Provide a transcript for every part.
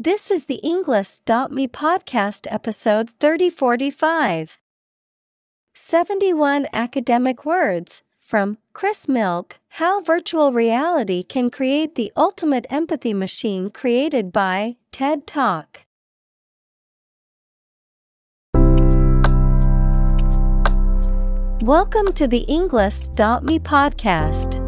This is the Englist.me podcast episode 3045. 71 academic words from Chris Milk How Virtual Reality Can Create the Ultimate Empathy Machine created by TED Talk. Welcome to the Englist.me podcast.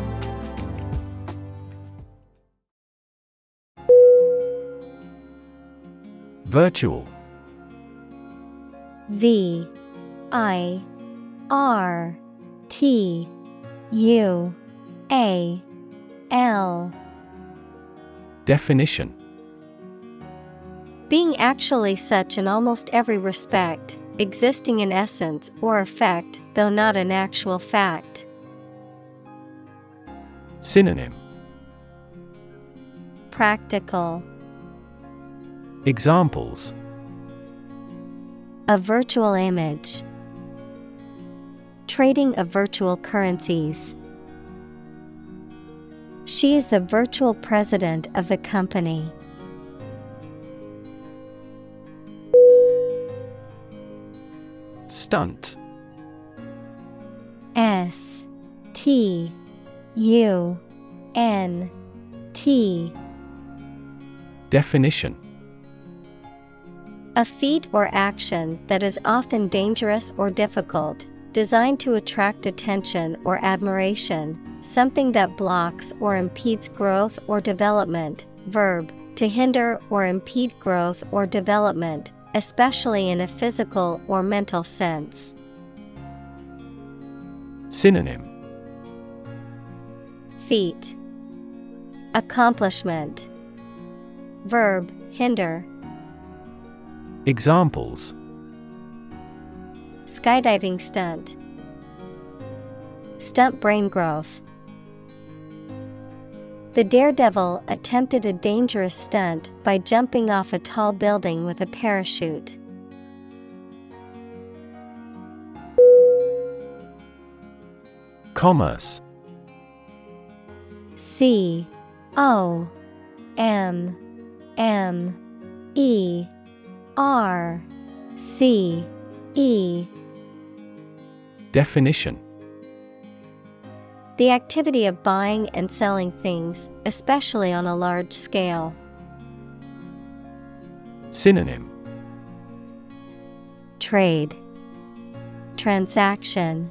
Virtual. V I R T U A L. Definition. Being actually such in almost every respect, existing in essence or effect, though not an actual fact. Synonym. Practical Examples A virtual image. Trading of virtual currencies. She is the virtual president of the company. Stunt S T U N T Definition A feat or action that is often dangerous or difficult, designed to attract attention or admiration, something that blocks or impedes growth or development. Verb, to hinder or impede growth or development, especially in a physical or mental sense. Synonym Feat, Accomplishment, Verb, hinder, Examples skydiving stunt, stunt brain growth. The daredevil attempted a dangerous stunt by jumping off a tall building with a parachute. Commerce C O M M E R C E. Definition. The activity of buying and selling things, especially on a large scale. Synonym. Trade, Transaction,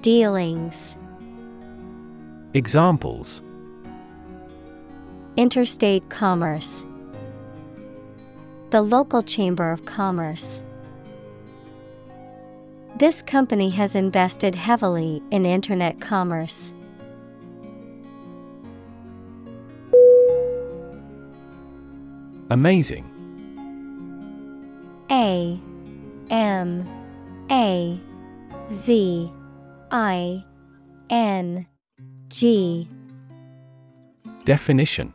Dealings, Examples. Interstate commerce, The local chamber of commerce. This company has invested heavily in Internet commerce. Amazing A M A Z I N G Definition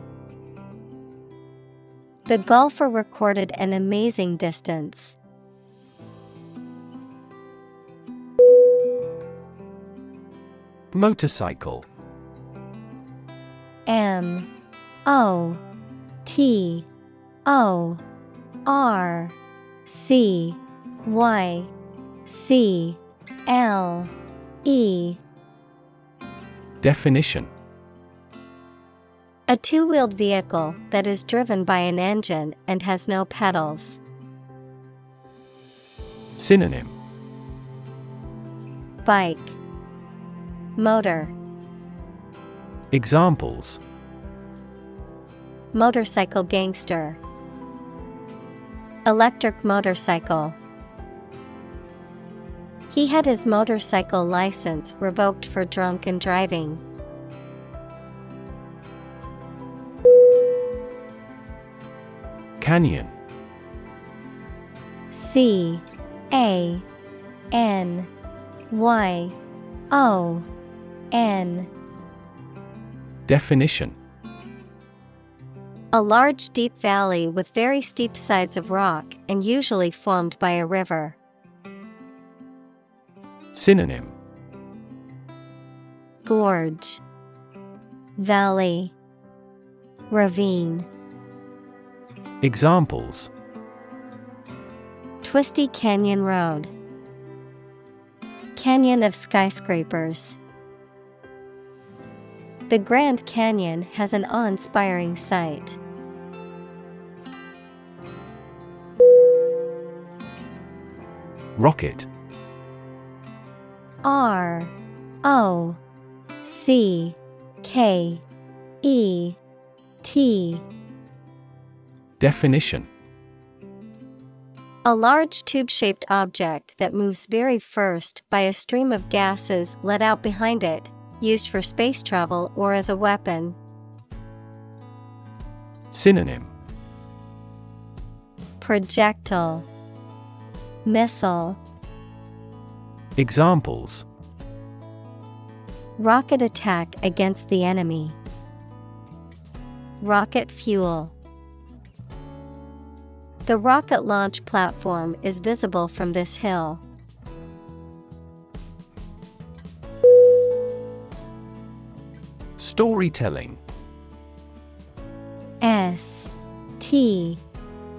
The golfer recorded an amazing distance. Motorcycle. M O T O R C Y C L E. Definition A two wheeled vehicle that is driven by an engine and has no pedals. Synonym. Bike. Motor. Examples. Motorcycle gangster. Electric motorcycle. He had his motorcycle license revoked for drunken driving. Canyon. C A N Y O N. Definition. A large deep valley with very steep sides of rock and usually formed by a river. Synonym. Gorge. Valley. Ravine Examples. Twisty Canyon Road. Canyon of skyscrapers. The Grand Canyon has an awe-inspiring sight. Rocket. R O C K E T Definition A large tube shaped object that moves very first by a stream of gases let out behind it, used for space travel or as a weapon. Synonym Projectile Missile Examples Rocket attack against the enemy. Rocket fuel. The rocket launch platform is visible from this hill. Storytelling. S T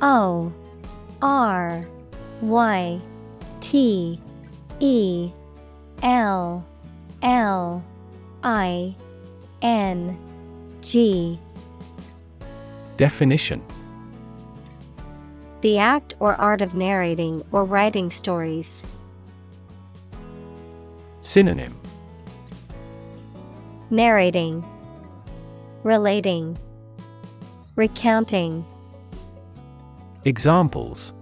O R Y T E L L I N G. Definition The act or art of narrating or writing stories. Synonym. Narrating. Relating. Recounting. Examples.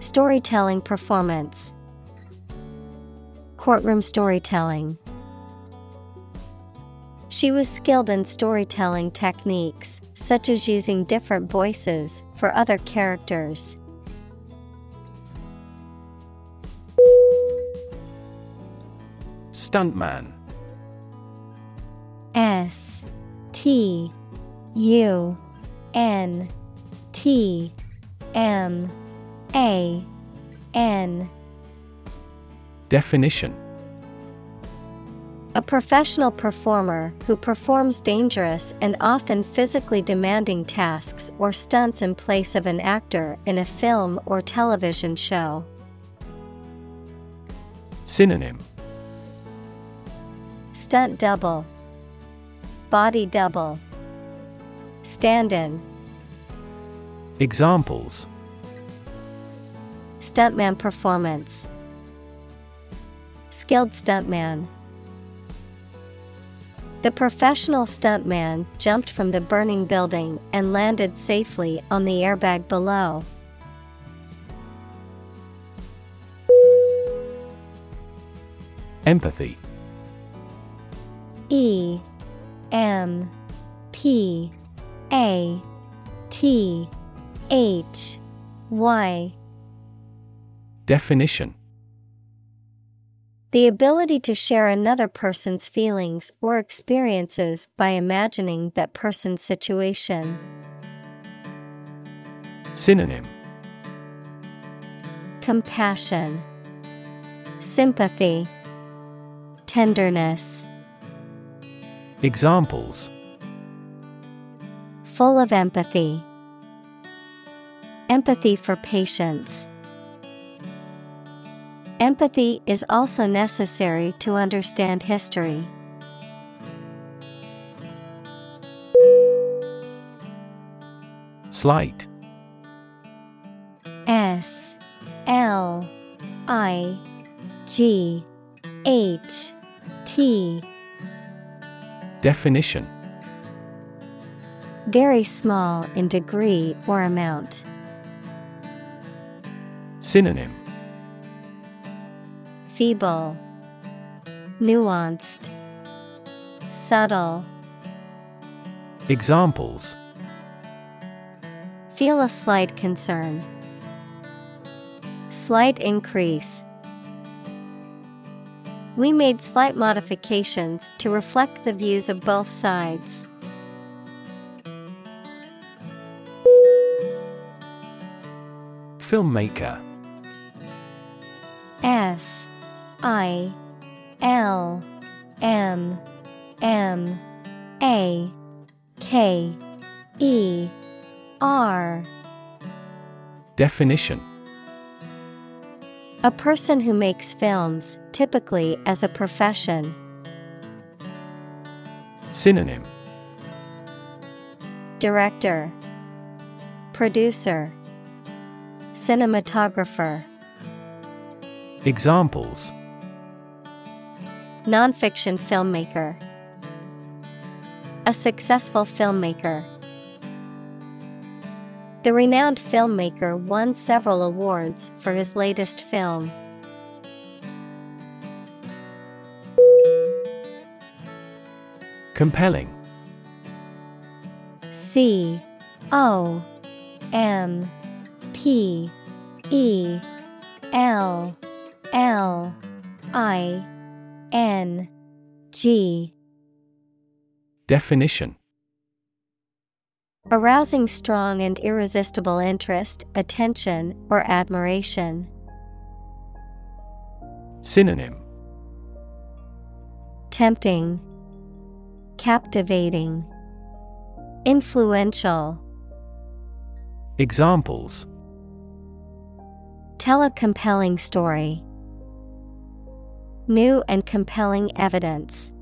Storytelling performance. Courtroom storytelling She was skilled in storytelling techniques, such as using different voices for other characters. Stuntman. S T U N T M A N. Definition A professional performer who performs dangerous and often physically demanding tasks or stunts in place of an actor in a film or television show. Synonym. Stunt double, Body double, Stand in, Examples. Stuntman performance, Skilled stuntman. The professional stuntman jumped from the burning building and landed safely on the airbag below. Empathy. E M P A T H Y. Definition The ability to share another person's feelings or experiences by imagining that person's situation. Synonym Compassion, Sympathy, Tenderness. Examples Full of empathy. Empathy for patients. Empathy is also necessary to understand history. Slight S L I G H T Definition Very small in degree or amount. Synonym Feeble, Nuanced, Subtle. Examples Feel a slight concern. Slight increase. We made slight modifications to reflect the views of both sides. Filmmaker I L M M A K E R Definition. A person who makes films, typically as a profession. Synonym. Director, Producer, Cinematographer. Examples Nonfiction filmmaker. A successful filmmaker. The renowned filmmaker won several awards for his latest film. Compelling C O M P E L L I N G Definition Arousing strong and irresistible interest, attention, or admiration. Synonym Tempting, Captivating, Influential. Examples Tell a compelling story. New and compelling evidence.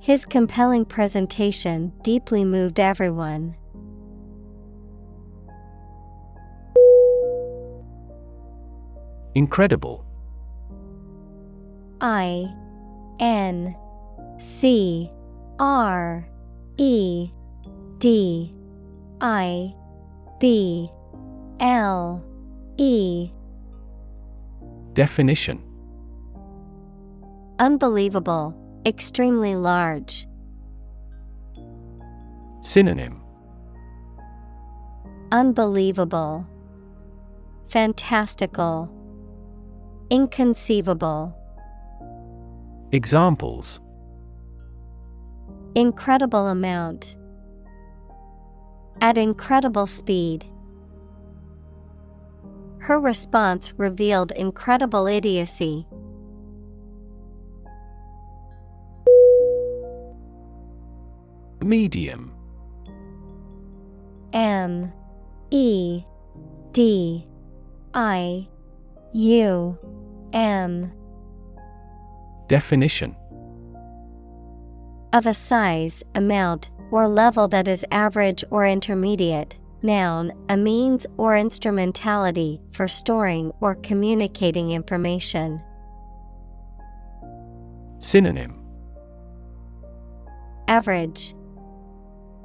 His compelling presentation deeply moved everyone. Incredible I N C R E D I B L E Definition Unbelievable, extremely large. Synonym Unbelievable, Fantastical, Inconceivable. Examples Incredible amount. At incredible speed. Her response revealed incredible idiocy. Medium. M. E. D. I. U. M. Definition. Of a size, amount, or level that is average or intermediate. Noun, a means or instrumentality for storing or communicating information. Synonym. Average,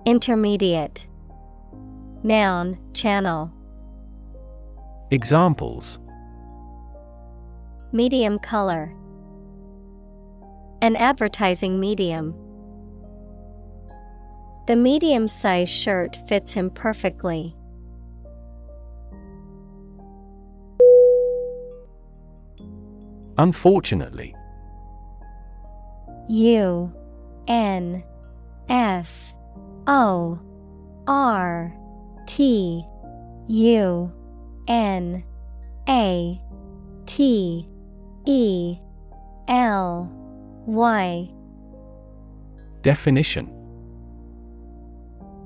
Intermediate, Noun, channel, Examples. Medium color, An advertising medium. The medium sized shirt fits him perfectly. Unfortunately. U N F O R T U N A T E L Y. Definition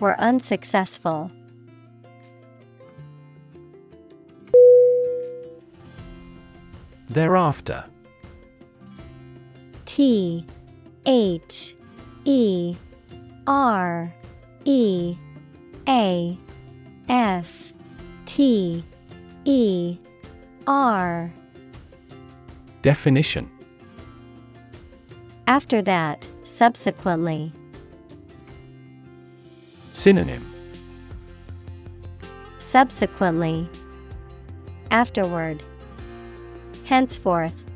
were unsuccessful. Thereafter T H E R E A F T E R Definition After that, subsequently. Synonym Subsequently. Afterward. Henceforth.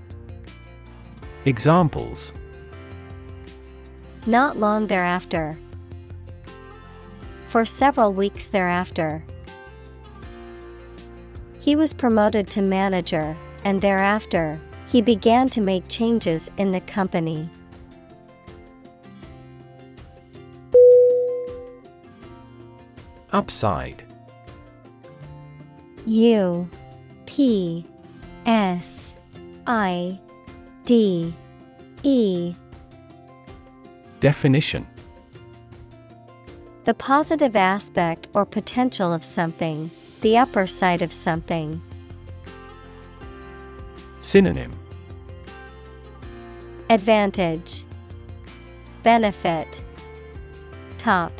Examples Not long thereafter. For several weeks thereafter. He was promoted to manager, and thereafter, he began to make changes in the company. Upside. U P S I D E. Definition. The positive aspect or potential of something, the upper side of something. Synonym. Advantage. Benefit. Top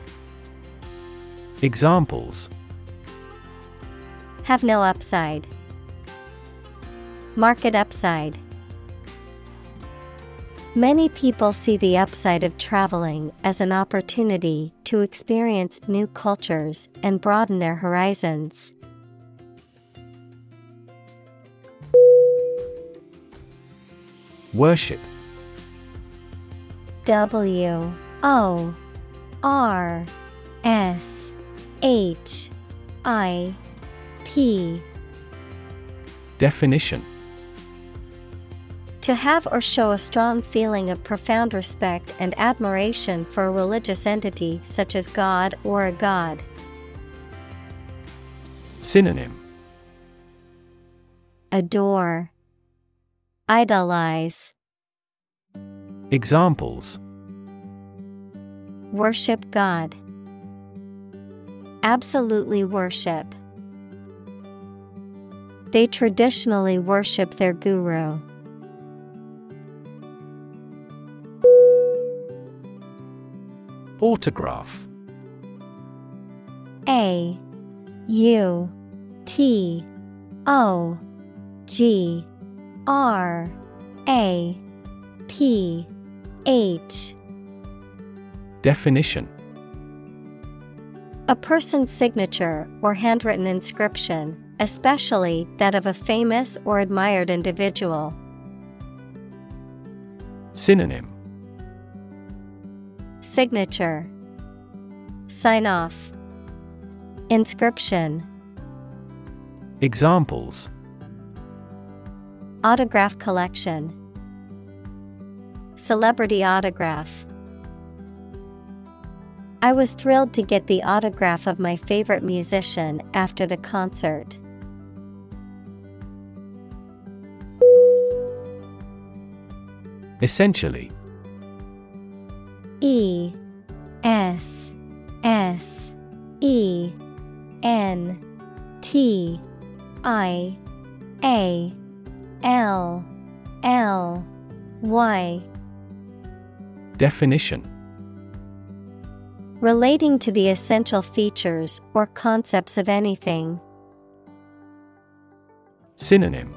Examples Have no upside. Market upside. Many people see the upside of traveling as an opportunity to experience new cultures and broaden their horizons. Worship W O R S H I P. Definition. To have or show a strong feeling of profound respect and admiration for a religious entity such as God or a god. Synonym. Adore, Idolize, Examples. Worship God. Absolutely worship. They traditionally worship their guru. Autograph A U T O G R A P H Definition A person's signature or handwritten inscription, especially that of a famous or admired individual. Synonym. Signature. Sign off. Inscription. Examples. Autograph collection. Celebrity autograph I was thrilled to get the autograph of my favorite musician after the concert. Essentially. E S S E N T I A L L Y. Definition Relating to the essential features or concepts of anything. Synonym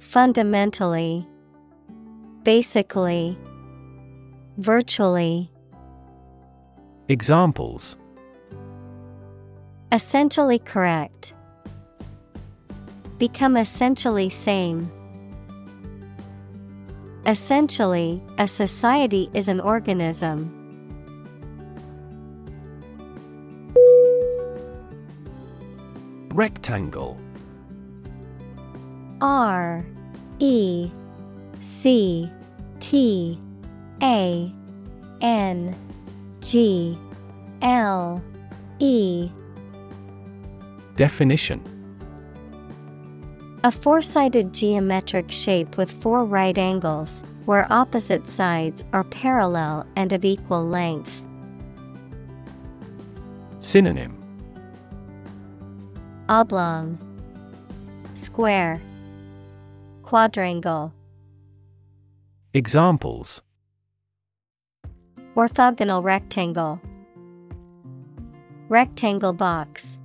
Fundamentally, Basically, Virtually, Examples Essentially correct. Become essentially same. Essentially, a society is an organism. Rectangle. R E C T A N G L E. Definition. A four sided geometric shape with four right angles, where opposite sides are parallel and of equal length. Synonym Oblong, Square, Quadrangle. Examples Orthogonal rectangle. Rectangle box.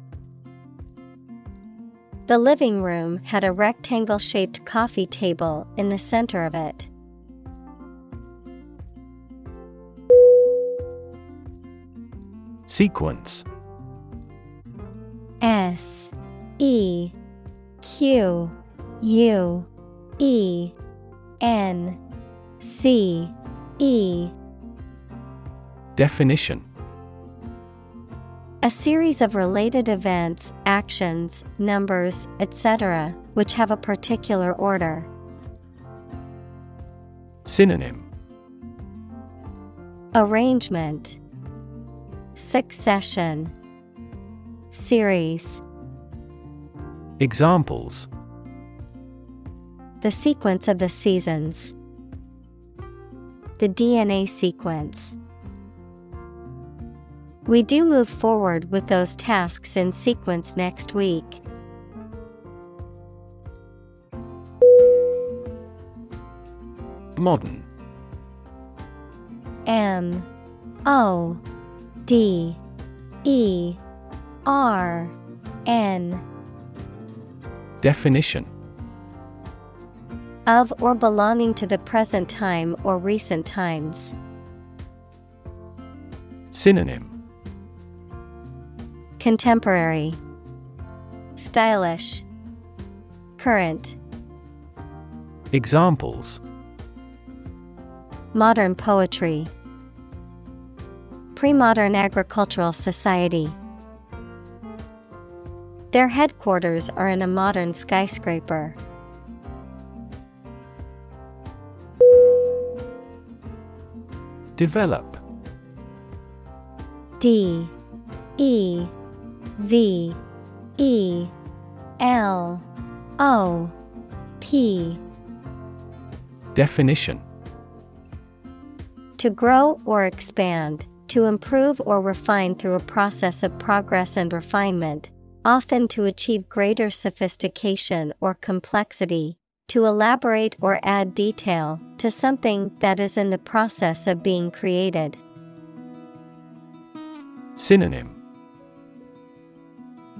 The living room had a rectangle shaped coffee table in the center of it. Sequence S E Q U E N C E Definition A series of related events, actions, numbers, etc., which have a particular order. Synonym Arrangement Succession Series Examples The sequence of the seasons. The DNA sequence. We do move forward with those tasks in sequence next week. Modern M O D E R N. Definition. Of or belonging to the present time or recent times. Synonym. Contemporary. Stylish. Current. Examples. Modern poetry. Pre-modern agricultural society Their headquarters are in a modern skyscraper. Develop. D. E. V. E. L. O. P. Definition. To grow or expand, to improve or refine through a process of progress and refinement, often to achieve greater sophistication or complexity, to elaborate or add detail to something that is in the process of being created. Synonym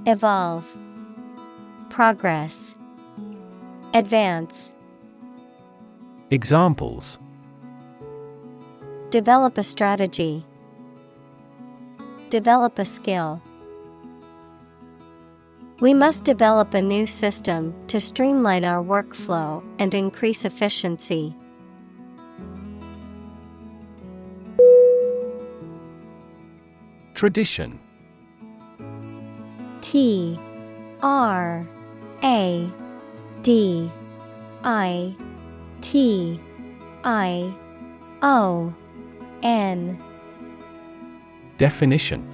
Evolve, Progress, Advance. Examples Develop a strategy. Develop a skill. We must develop a new system to streamline our workflow and increase efficiency. Tradition. T R A D I T I O N. Definition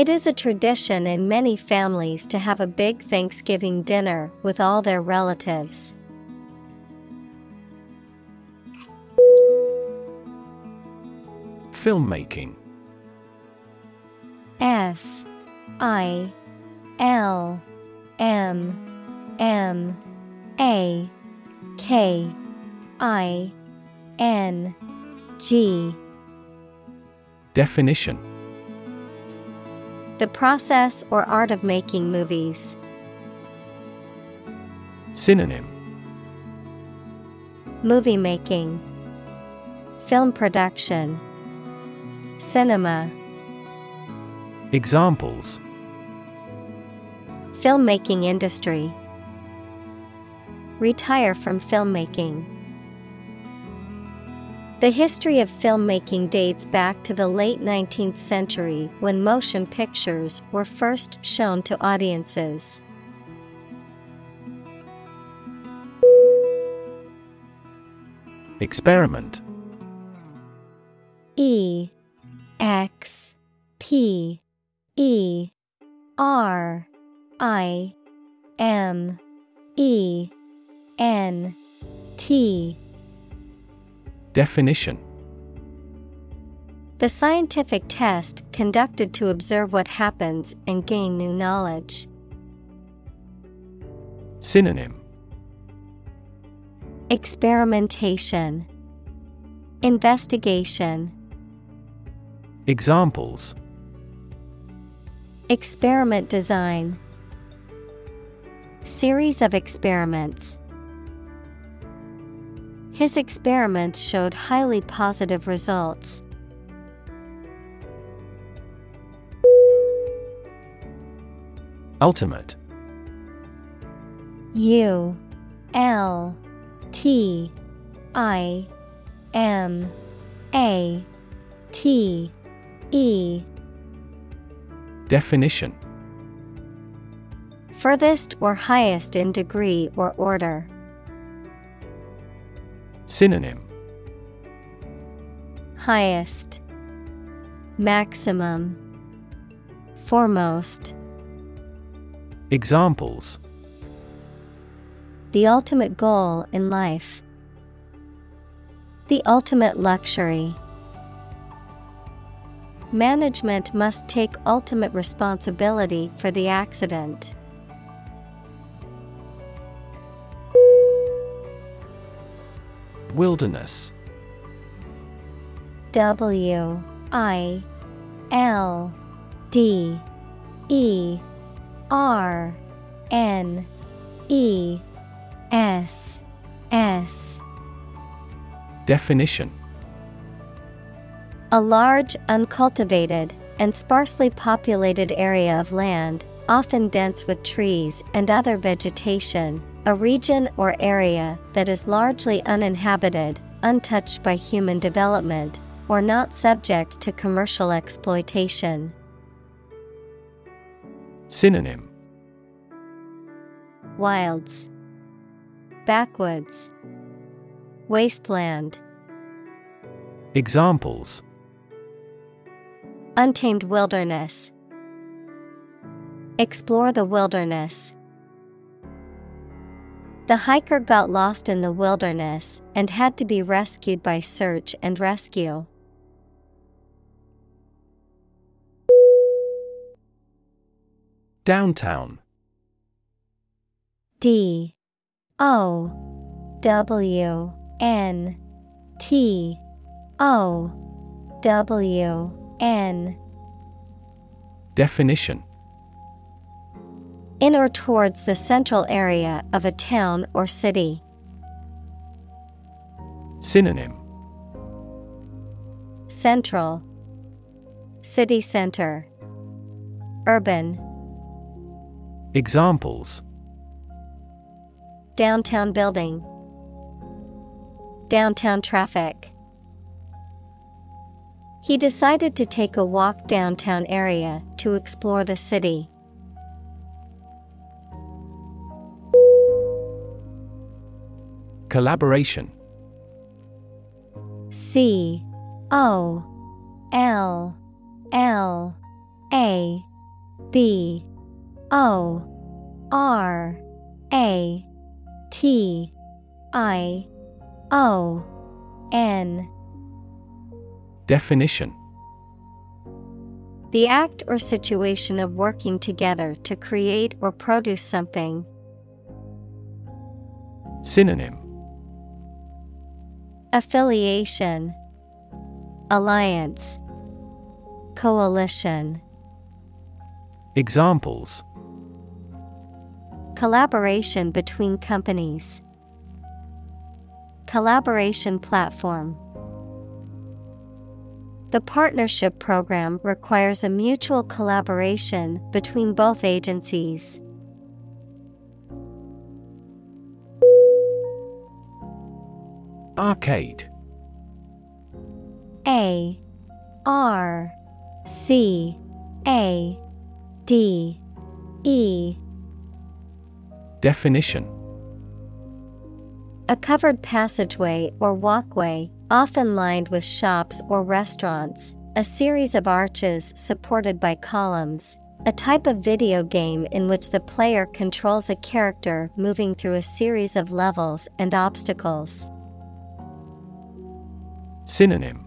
It is a tradition in many families to have a big Thanksgiving dinner with all their relatives. Filmmaking F I L M M A K I N G. Definition The process or art of making movies. Synonym Movie making, Film production, Cinema. Examples Filmmaking industry. Retire from filmmaking. The history of filmmaking dates back to the late 19th century when motion pictures were first shown to audiences. Experiment E X P E R I M E N T Definition. The scientific test conducted to observe what happens and gain new knowledge. Synonym. Experimentation, Investigation, Examples. Experiment design, Series of experiments. His experiments showed highly positive results. Ultimate U L T I M A T E Definition Furthest or highest in degree or order. Synonym Highest Maximum Foremost Examples The ultimate goal in life. The ultimate luxury. Management must take ultimate responsibility for the accident. Wilderness. W I L D E R N E S S. Definition. A large, uncultivated, and sparsely populated area of land, often dense with trees and other vegetation, a region or area that is largely uninhabited, untouched by human development, or not subject to commercial exploitation. Synonym Wilds, Backwoods, Wasteland, Examples Untamed wilderness. Explore the wilderness. The hiker got lost in the wilderness and had to be rescued by search and rescue. Downtown. D. O. W. N. T. O. W. N. Definition In or towards the central area of a town or city. Synonym. Central. City center. Urban. Examples. Downtown building. Downtown traffic. He decided to take a walk downtown area to explore the city. Collaboration. C O L L A B O R A T I O N. Definition. The act or situation of working together to create or produce something. Synonym Affiliation, Alliance, Coalition. Examples Collaboration between companies, Collaboration platform. The partnership program requires a mutual collaboration between both agencies. Arcade A R C A D E Definition A covered passageway or walkway, often lined with shops or restaurants, a series of arches supported by columns. A type of video game in which the player controls a character moving through a series of levels and obstacles. Synonym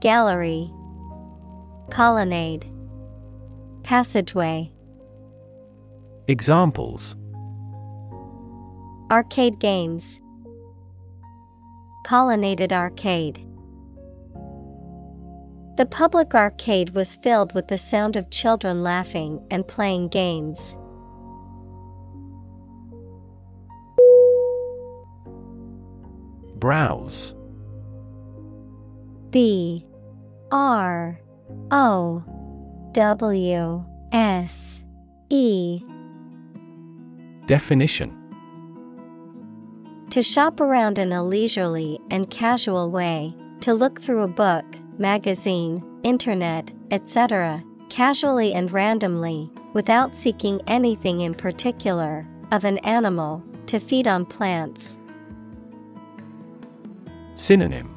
Gallery, Colonnade, Passageway. Examples Arcade games, Colonnaded arcade. The public arcade was filled with the sound of children laughing and playing games. Browse B R O W S E Definition To shop around in a leisurely and casual way, to look through a book, magazine, internet, etc., casually and randomly, without seeking anything in particular, of an animal, to feed on plants. Synonym.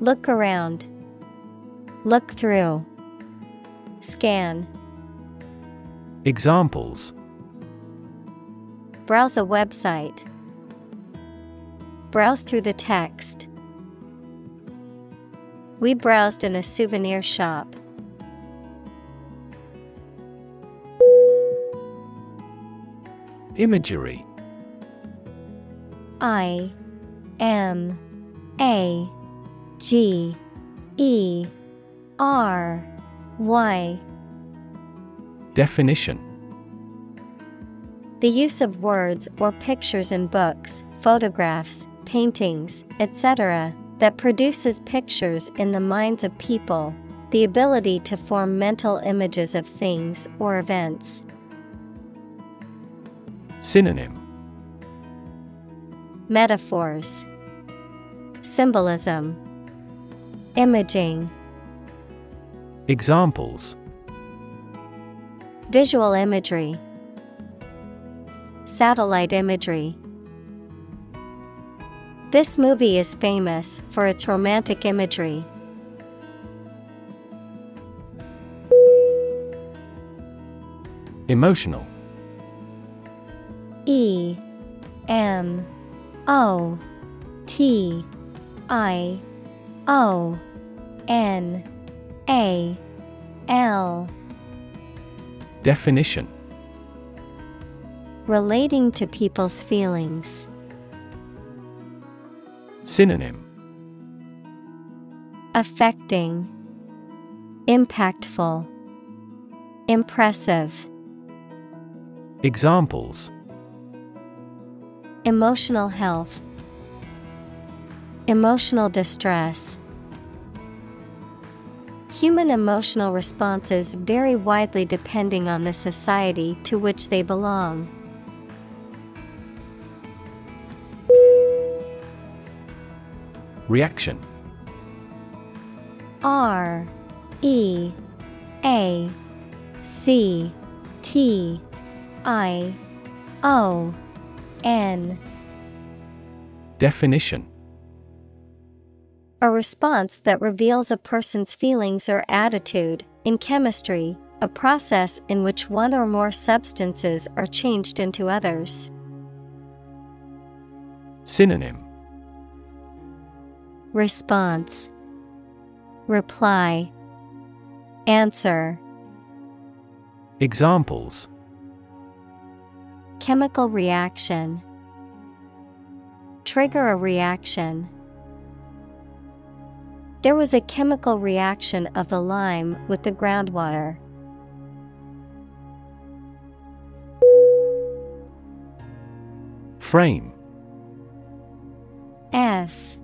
Look around, look through, scan, Examples. Browse a website, browse through the text. We browsed in a souvenir shop. Imagery. I M A G E R Y. Definition The use of words or pictures in books, photographs, paintings, etc., that produces pictures in the minds of people, the ability to form mental images of things or events. Synonym Metaphors, Symbolism, Imaging, Examples. Visual imagery, Satellite imagery. This movie is famous for its romantic imagery. Emotional. E M O T I O N A L. Definition. Relating to people's feelings. Synonym. Affecting, Impactful, Impressive. Examples. Emotional health, Emotional distress. Human emotional responses vary widely depending on the society to which they belong. Reaction R E A C T I O N Definition A response that reveals a person's feelings or attitude. In chemistry, a process in which one or more substances are changed into others. Synonym Response Reply Answer Examples Chemical reaction Trigger a reaction. There was a chemical reaction of the lime with the groundwater. Frame F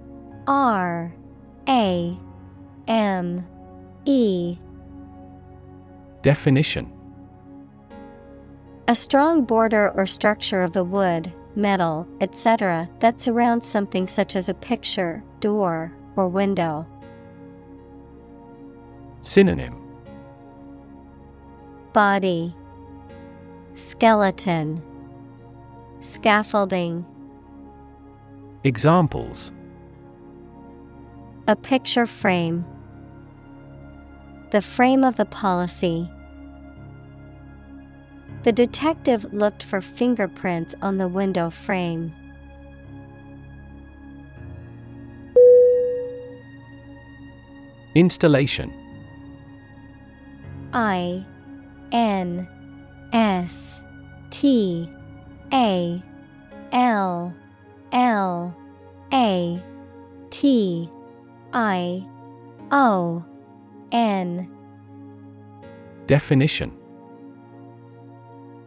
R A M E Definition A strong border or structure of the wood, metal, etc., that surrounds something such as a picture, door, or window. Synonym. Body. Skeleton. Scaffolding. Examples. A picture frame. The frame of the policy. The detective looked for fingerprints on the window frame. Installation I N S T A L L A T I O N Definition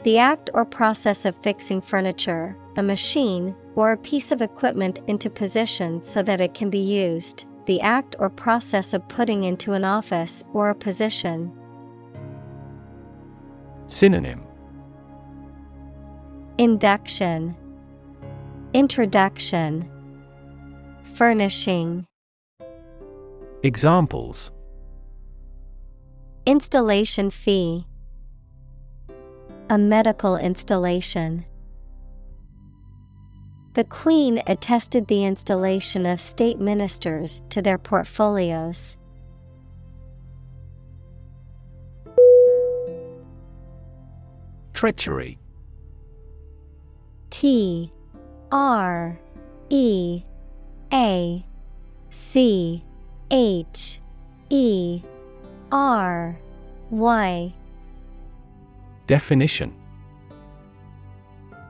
The act or process of fixing furniture, a machine, or a piece of equipment into position so that it can be used. The act or process of putting into an office or a position. Synonym. Induction. Introduction. Furnishing. Examples. Installation fee. A medical installation. The Queen attested the installation of state ministers to their portfolios. Treachery. T R E A C H E R Y. Definition.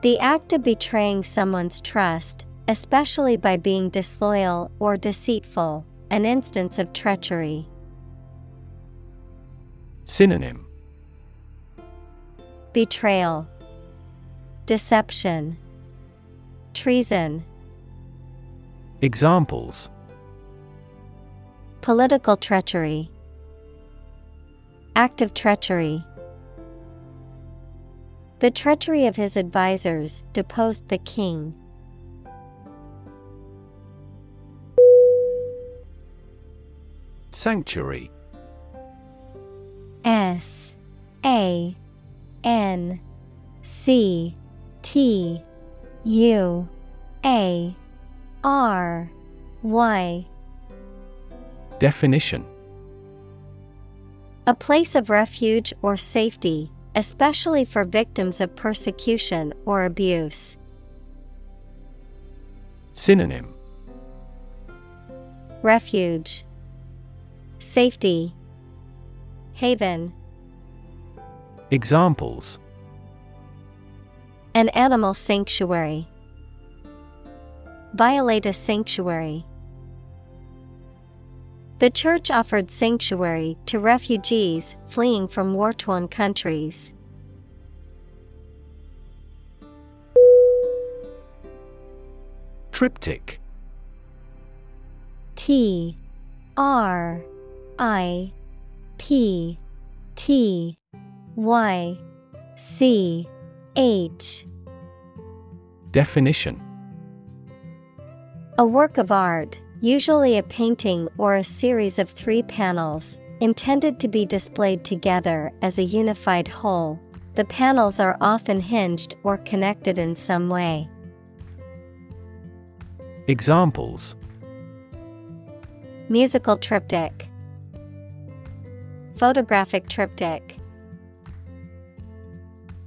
The act of betraying someone's trust, especially by being disloyal or deceitful, an instance of treachery. Synonym Betrayal, Deception, Treason, Examples Political treachery, Act of treachery. The treachery of his advisers deposed the king. Sanctuary S A N C T U A R Y. Definition. A place of refuge or safety, especially for victims of persecution or abuse. Synonym. Refuge, Safety, Haven. Examples An animal sanctuary. Violate a sanctuary. The church offered sanctuary to refugees fleeing from war torn countries. Triptych T R I P T Y C H Definition A work of art, usually a painting or a series of three panels, intended to be displayed together as a unified whole. The panels are often hinged or connected in some way. Examples Musical triptych, Photographic triptych.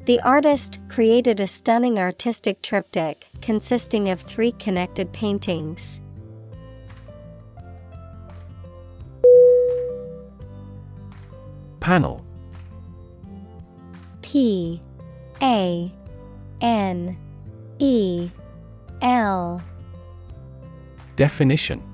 The artist created a stunning artistic triptych consisting of three connected paintings. Panel. P A N E L. Definition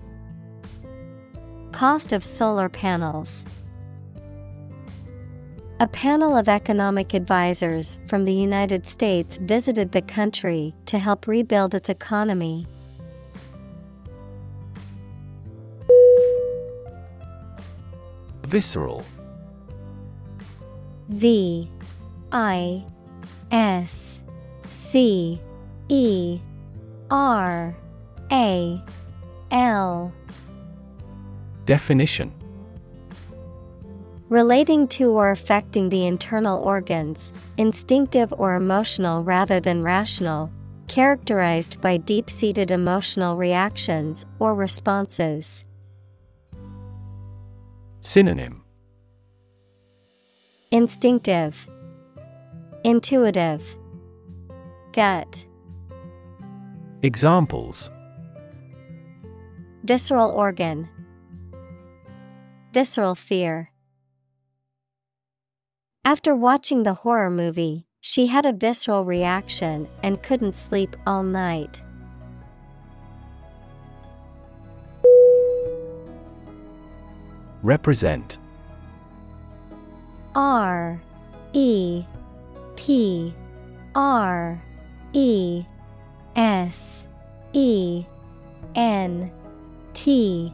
Cost of solar panels. A panel of economic advisors from the United States visited the country to help rebuild its economy. Visceral V I S C E R A L Definition Relating to or affecting the internal organs, instinctive or emotional rather than rational, characterized by deep seated emotional reactions or responses. Synonym Instinctive, Intuitive, Gut, Examples Visceral organ, Visceral fear. After watching the horror movie, she had a visceral reaction and couldn't sleep all night. Represent R E P R E S E N T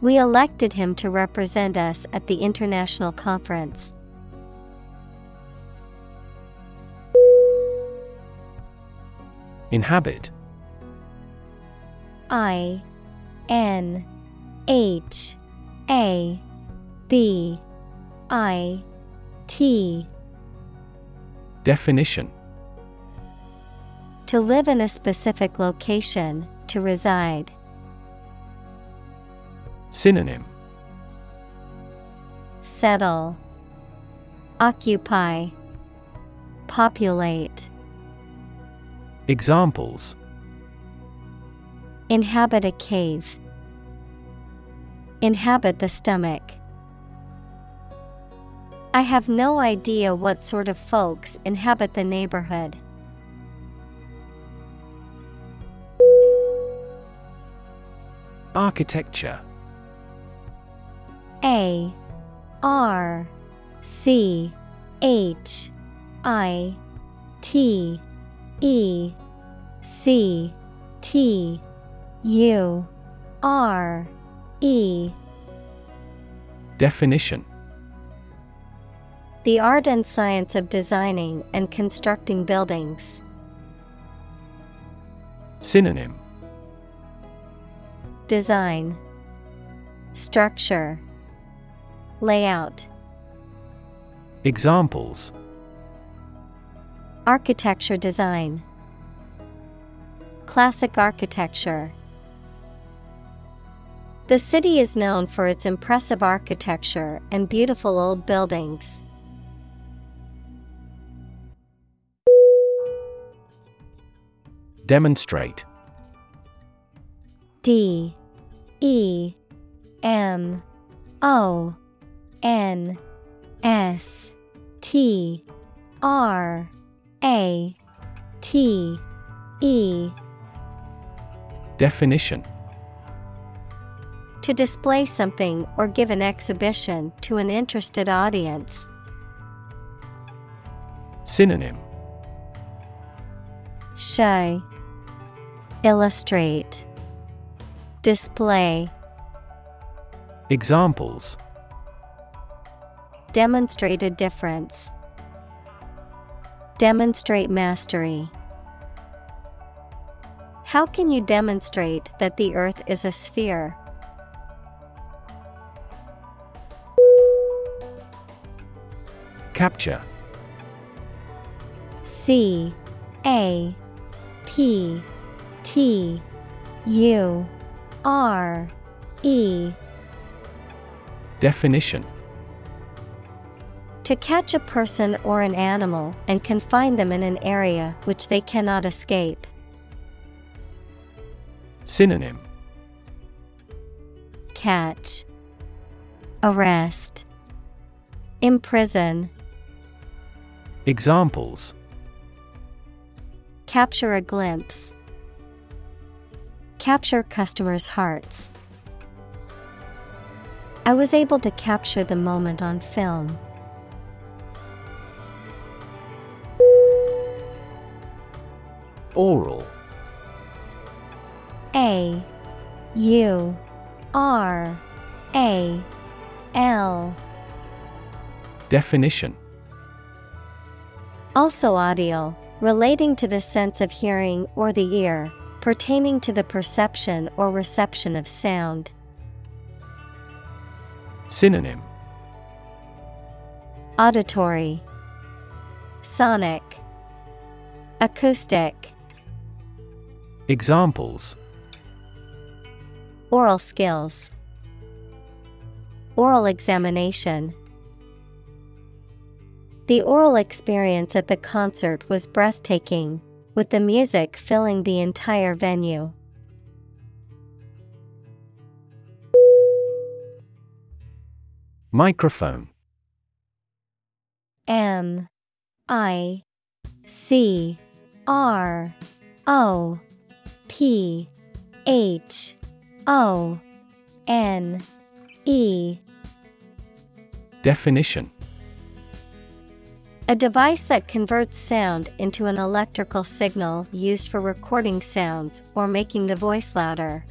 We elected him to represent us at the international conference. Inhabit I N H A B I T Definition To live in a specific location, to reside. Synonym Settle, Occupy, Populate. Examples Inhabit a cave. Inhabit the stomach. I have no idea what sort of folks inhabit the neighborhood. Architecture A R C H I T E C T U R E. Definition. The art and science of designing and constructing buildings. Synonym. Design. Structure Layout. Examples. Architecture design. Classic architecture. The city is known for its impressive architecture and beautiful old buildings. Demonstrate. D E M O N S T R A T E. Definition. To display something or give an exhibition to an interested audience. Synonym. Show, illustrate, display. Examples Demonstrate a difference. Demonstrate mastery. How can you demonstrate that the Earth is a sphere? Capture C A P T U R E Definition To catch a person or an animal and confine them in an area which they cannot escape. Synonym Catch Arrest Imprison Examples Capture a glimpse. Capture customers' hearts. I was able to capture the moment on film. Aural. A U R A L. Definition. Also audio, relating to the sense of hearing or the ear, pertaining to the perception or reception of sound. Synonym. Auditory. Sonic. Acoustic Examples. Aural skills. Aural examination. The aural experience at the concert was breathtaking, with the music filling the entire venue. Microphone. M I C R O P H O N E. Definition. A device that converts sound into an electrical signal used for recording sounds or making the voice louder.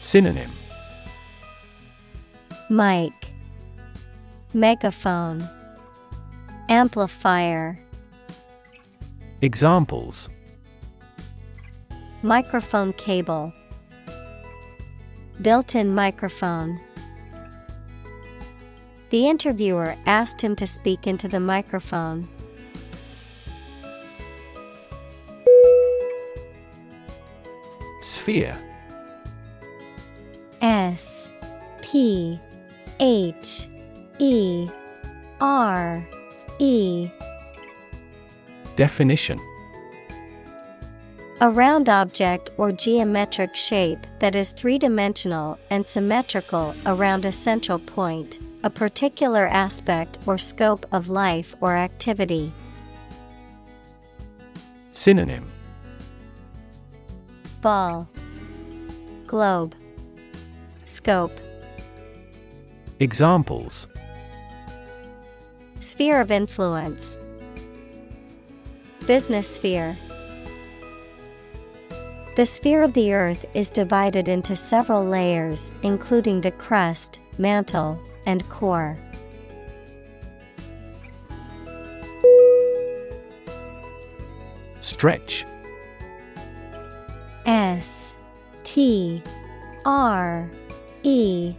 Synonym. Mic. Megaphone. Amplifier. Examples Microphone cable. Built-in microphone. The interviewer asked him to speak into the microphone. Sphere. S P H E R E. Definition A round object or geometric shape that is three dimensional and symmetrical around a central point, a particular aspect or scope of life or activity. Synonym. Ball, Globe, Scope, Examples. Sphere of influence, Business sphere. The sphere of the Earth is divided into several layers, including the crust, mantle, and core. Stretch. S T R E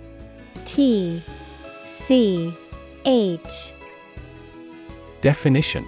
T C H. Definition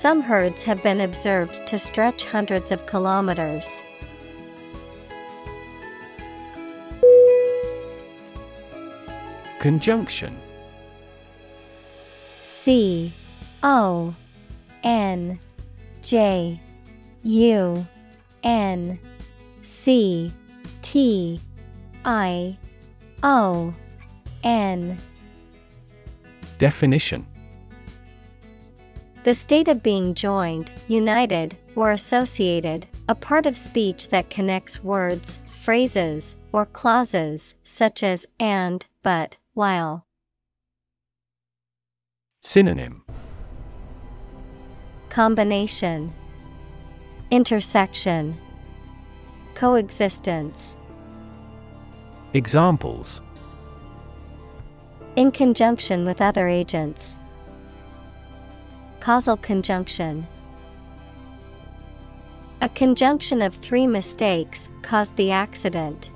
Some herds have been observed to stretch hundreds of kilometers. Conjunction C O N J U N C T I O N. Definition The state of being joined, united, or associated, a part of speech that connects words, phrases, or clauses, such as and, but, while. Synonym. Combination. Intersection. Coexistence. Examples. In conjunction with other agents. Causal conjunction. A conjunction of three mistakes caused the accident.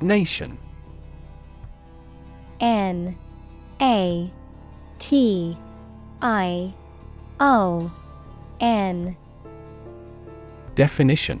Nation N A T I O N Definition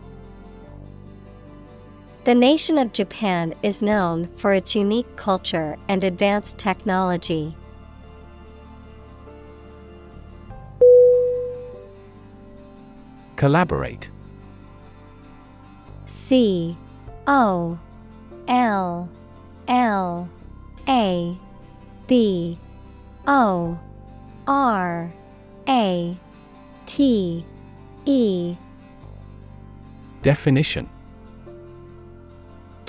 The nation of Japan is known for its unique culture and advanced technology. Collaborate. C O L L A B O R A T E. Definition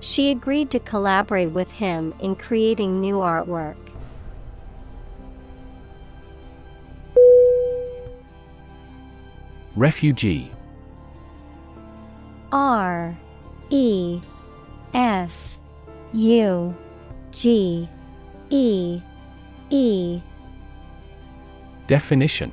She agreed to collaborate with him in creating new artwork. Refugee. R E F U G E E. Definition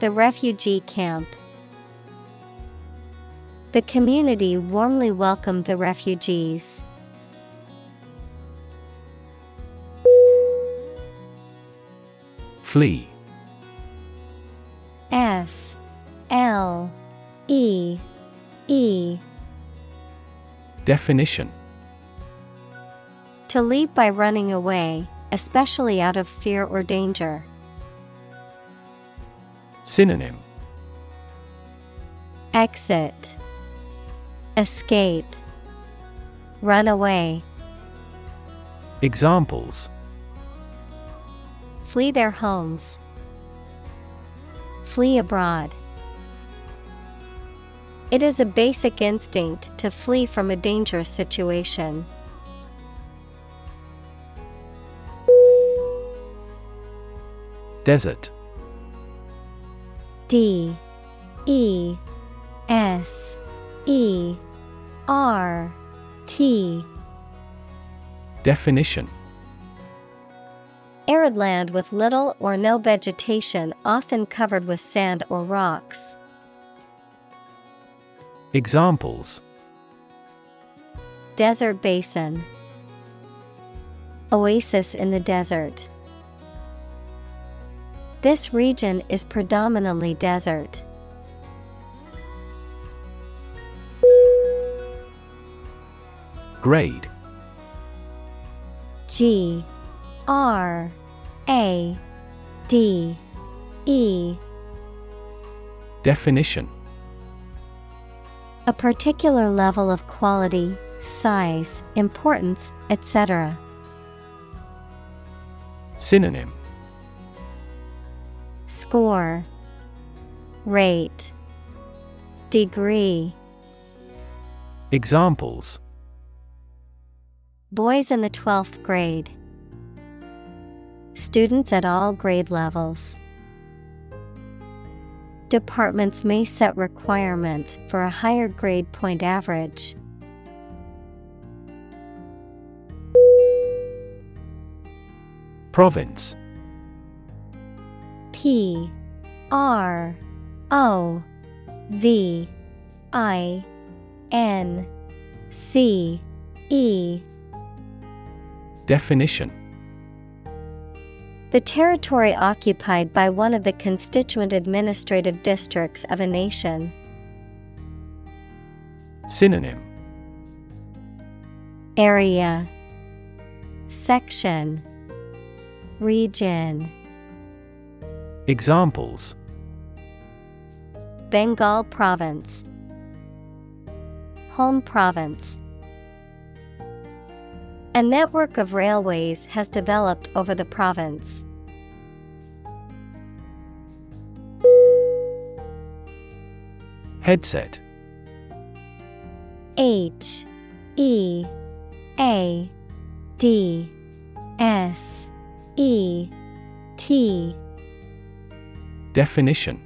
The Refugee Camp. The community warmly welcomed the refugees. Flee F L E E Definition To leave by running away, especially out of fear or danger. Synonym. Exit, Escape, Run away, Examples. Flee their homes, flee abroad. It is a basic instinct to flee from a dangerous situation. Desert D E S E R T Definition Arid land with little or no vegetation, often covered with sand or rocks. Examples Desert basin, Oasis in the desert. This region is predominantly desert. Grade G R A D E Definition A particular level of quality, size, importance, etc. Synonym Score Rate Degree Examples Boys in the 12th grade. Students at all grade levels. Departments may set requirements for a higher grade point average. Province P R O V I N C E. Definition. The territory occupied by one of the constituent administrative districts of a nation. Synonym. Area. Section. Region Examples. Bengal Province. Home Province. A network of railways has developed over the province. Headset. H E A D S E T Definition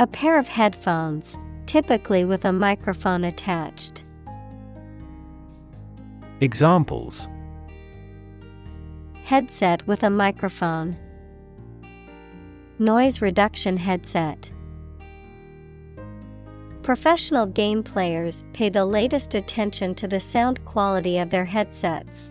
A pair of headphones, typically with a microphone attached. Examples Headset with a microphone. Noise reduction headset. Professional game players pay the latest attention to the sound quality of their headsets.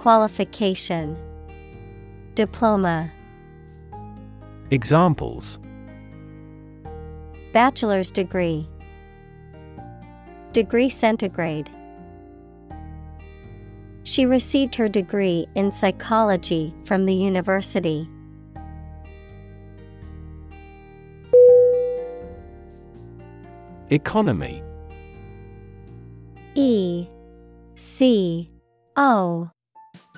Qualification. Diploma. Examples. Bachelor's degree. Degree centigrade. She received her degree in psychology from the university. Economy. E C O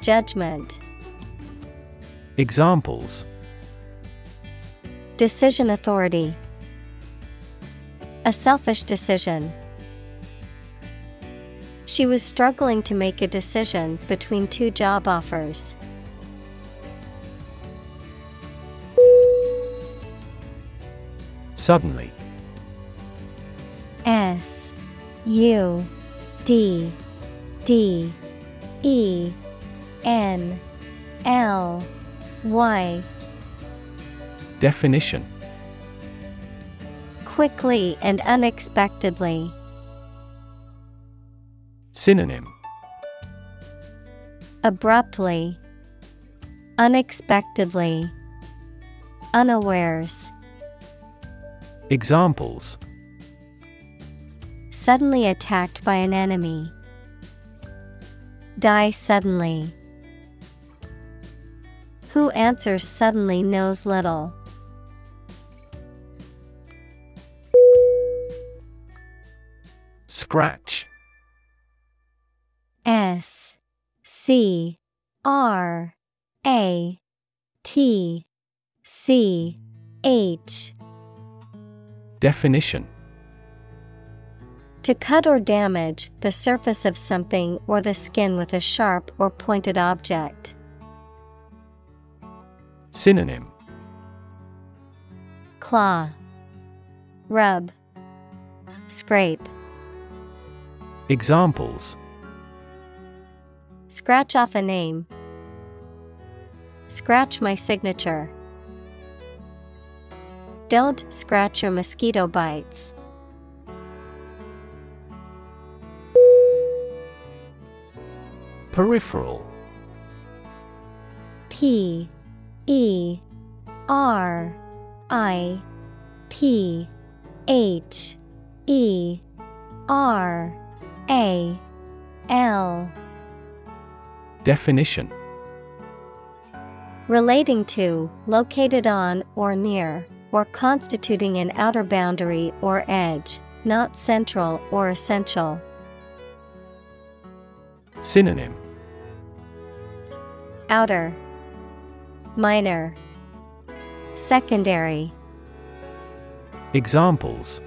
Judgment. Examples Decision authority. A selfish decision. She was struggling to make a decision between two job offers. Suddenly. S U D D E N L Y Definition Quickly and unexpectedly. Synonym Abruptly, Unexpectedly, Unawares. Examples Suddenly attacked by an enemy. Die suddenly. Who answers suddenly knows little. Scratch S C R A T C H Definition To cut or damage the surface of something or the skin with a sharp or pointed object. Synonym Claw, Rub, Scrape. Examples Scratch off a name. Scratch my signature. Don't scratch your mosquito bites. Peripheral P E R I P H E R A L. Definition. Relating to, located on or near, or constituting an outer boundary or edge, not central or essential. Synonym. Outer, Minor, Secondary. Examples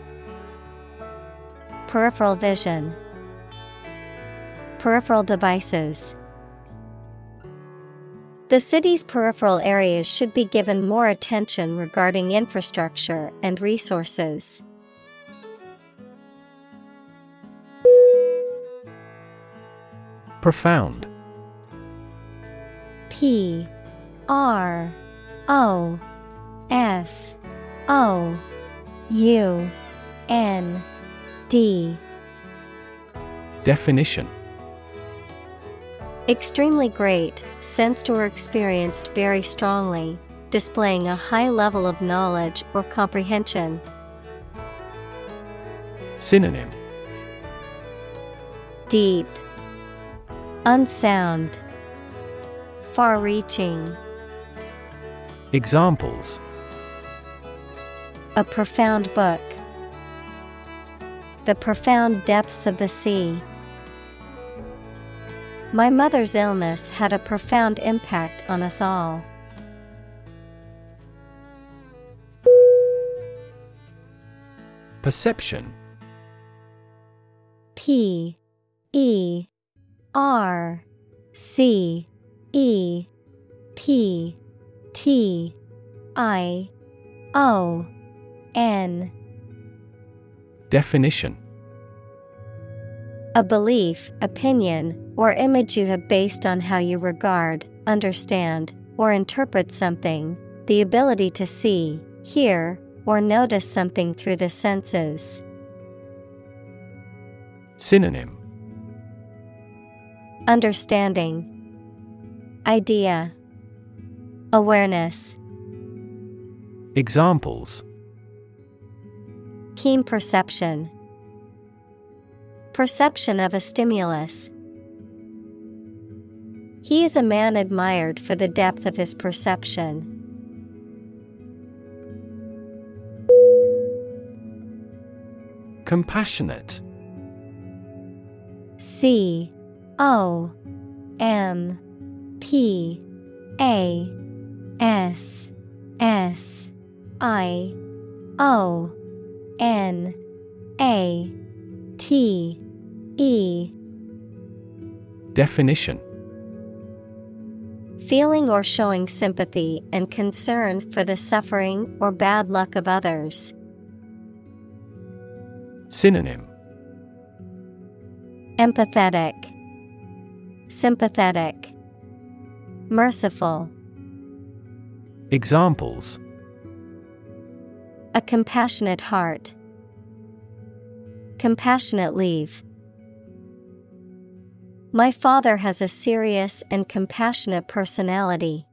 Peripheral vision, Peripheral devices. The city's peripheral areas should be given more attention regarding infrastructure and resources. Profound P R O F O U N D. Definition. Extremely great, sensed or experienced very strongly, displaying a high level of knowledge or comprehension. Synonym. Deep, Unsound, Far reaching, Examples. A profound book. The profound depths of the sea. My mother's illness had a profound impact on us all. Perception. P. E. R. C. E. P T I O N. Definition. A belief, opinion, or image you have based on how you regard, understand, or interpret something, the ability to see, hear, or notice something through the senses. Synonym. Understanding, Idea, Awareness, Examples Keen perception, Perception of a stimulus. He is a man admired for the depth of his perception. Compassionate C O M P A S S I O N A T E. Definition. Feeling or showing sympathy and concern for the suffering or bad luck of others. Synonym. Empathetic, Sympathetic, Merciful. Examples A compassionate heart. Compassionate leave. My father has a serious and compassionate personality.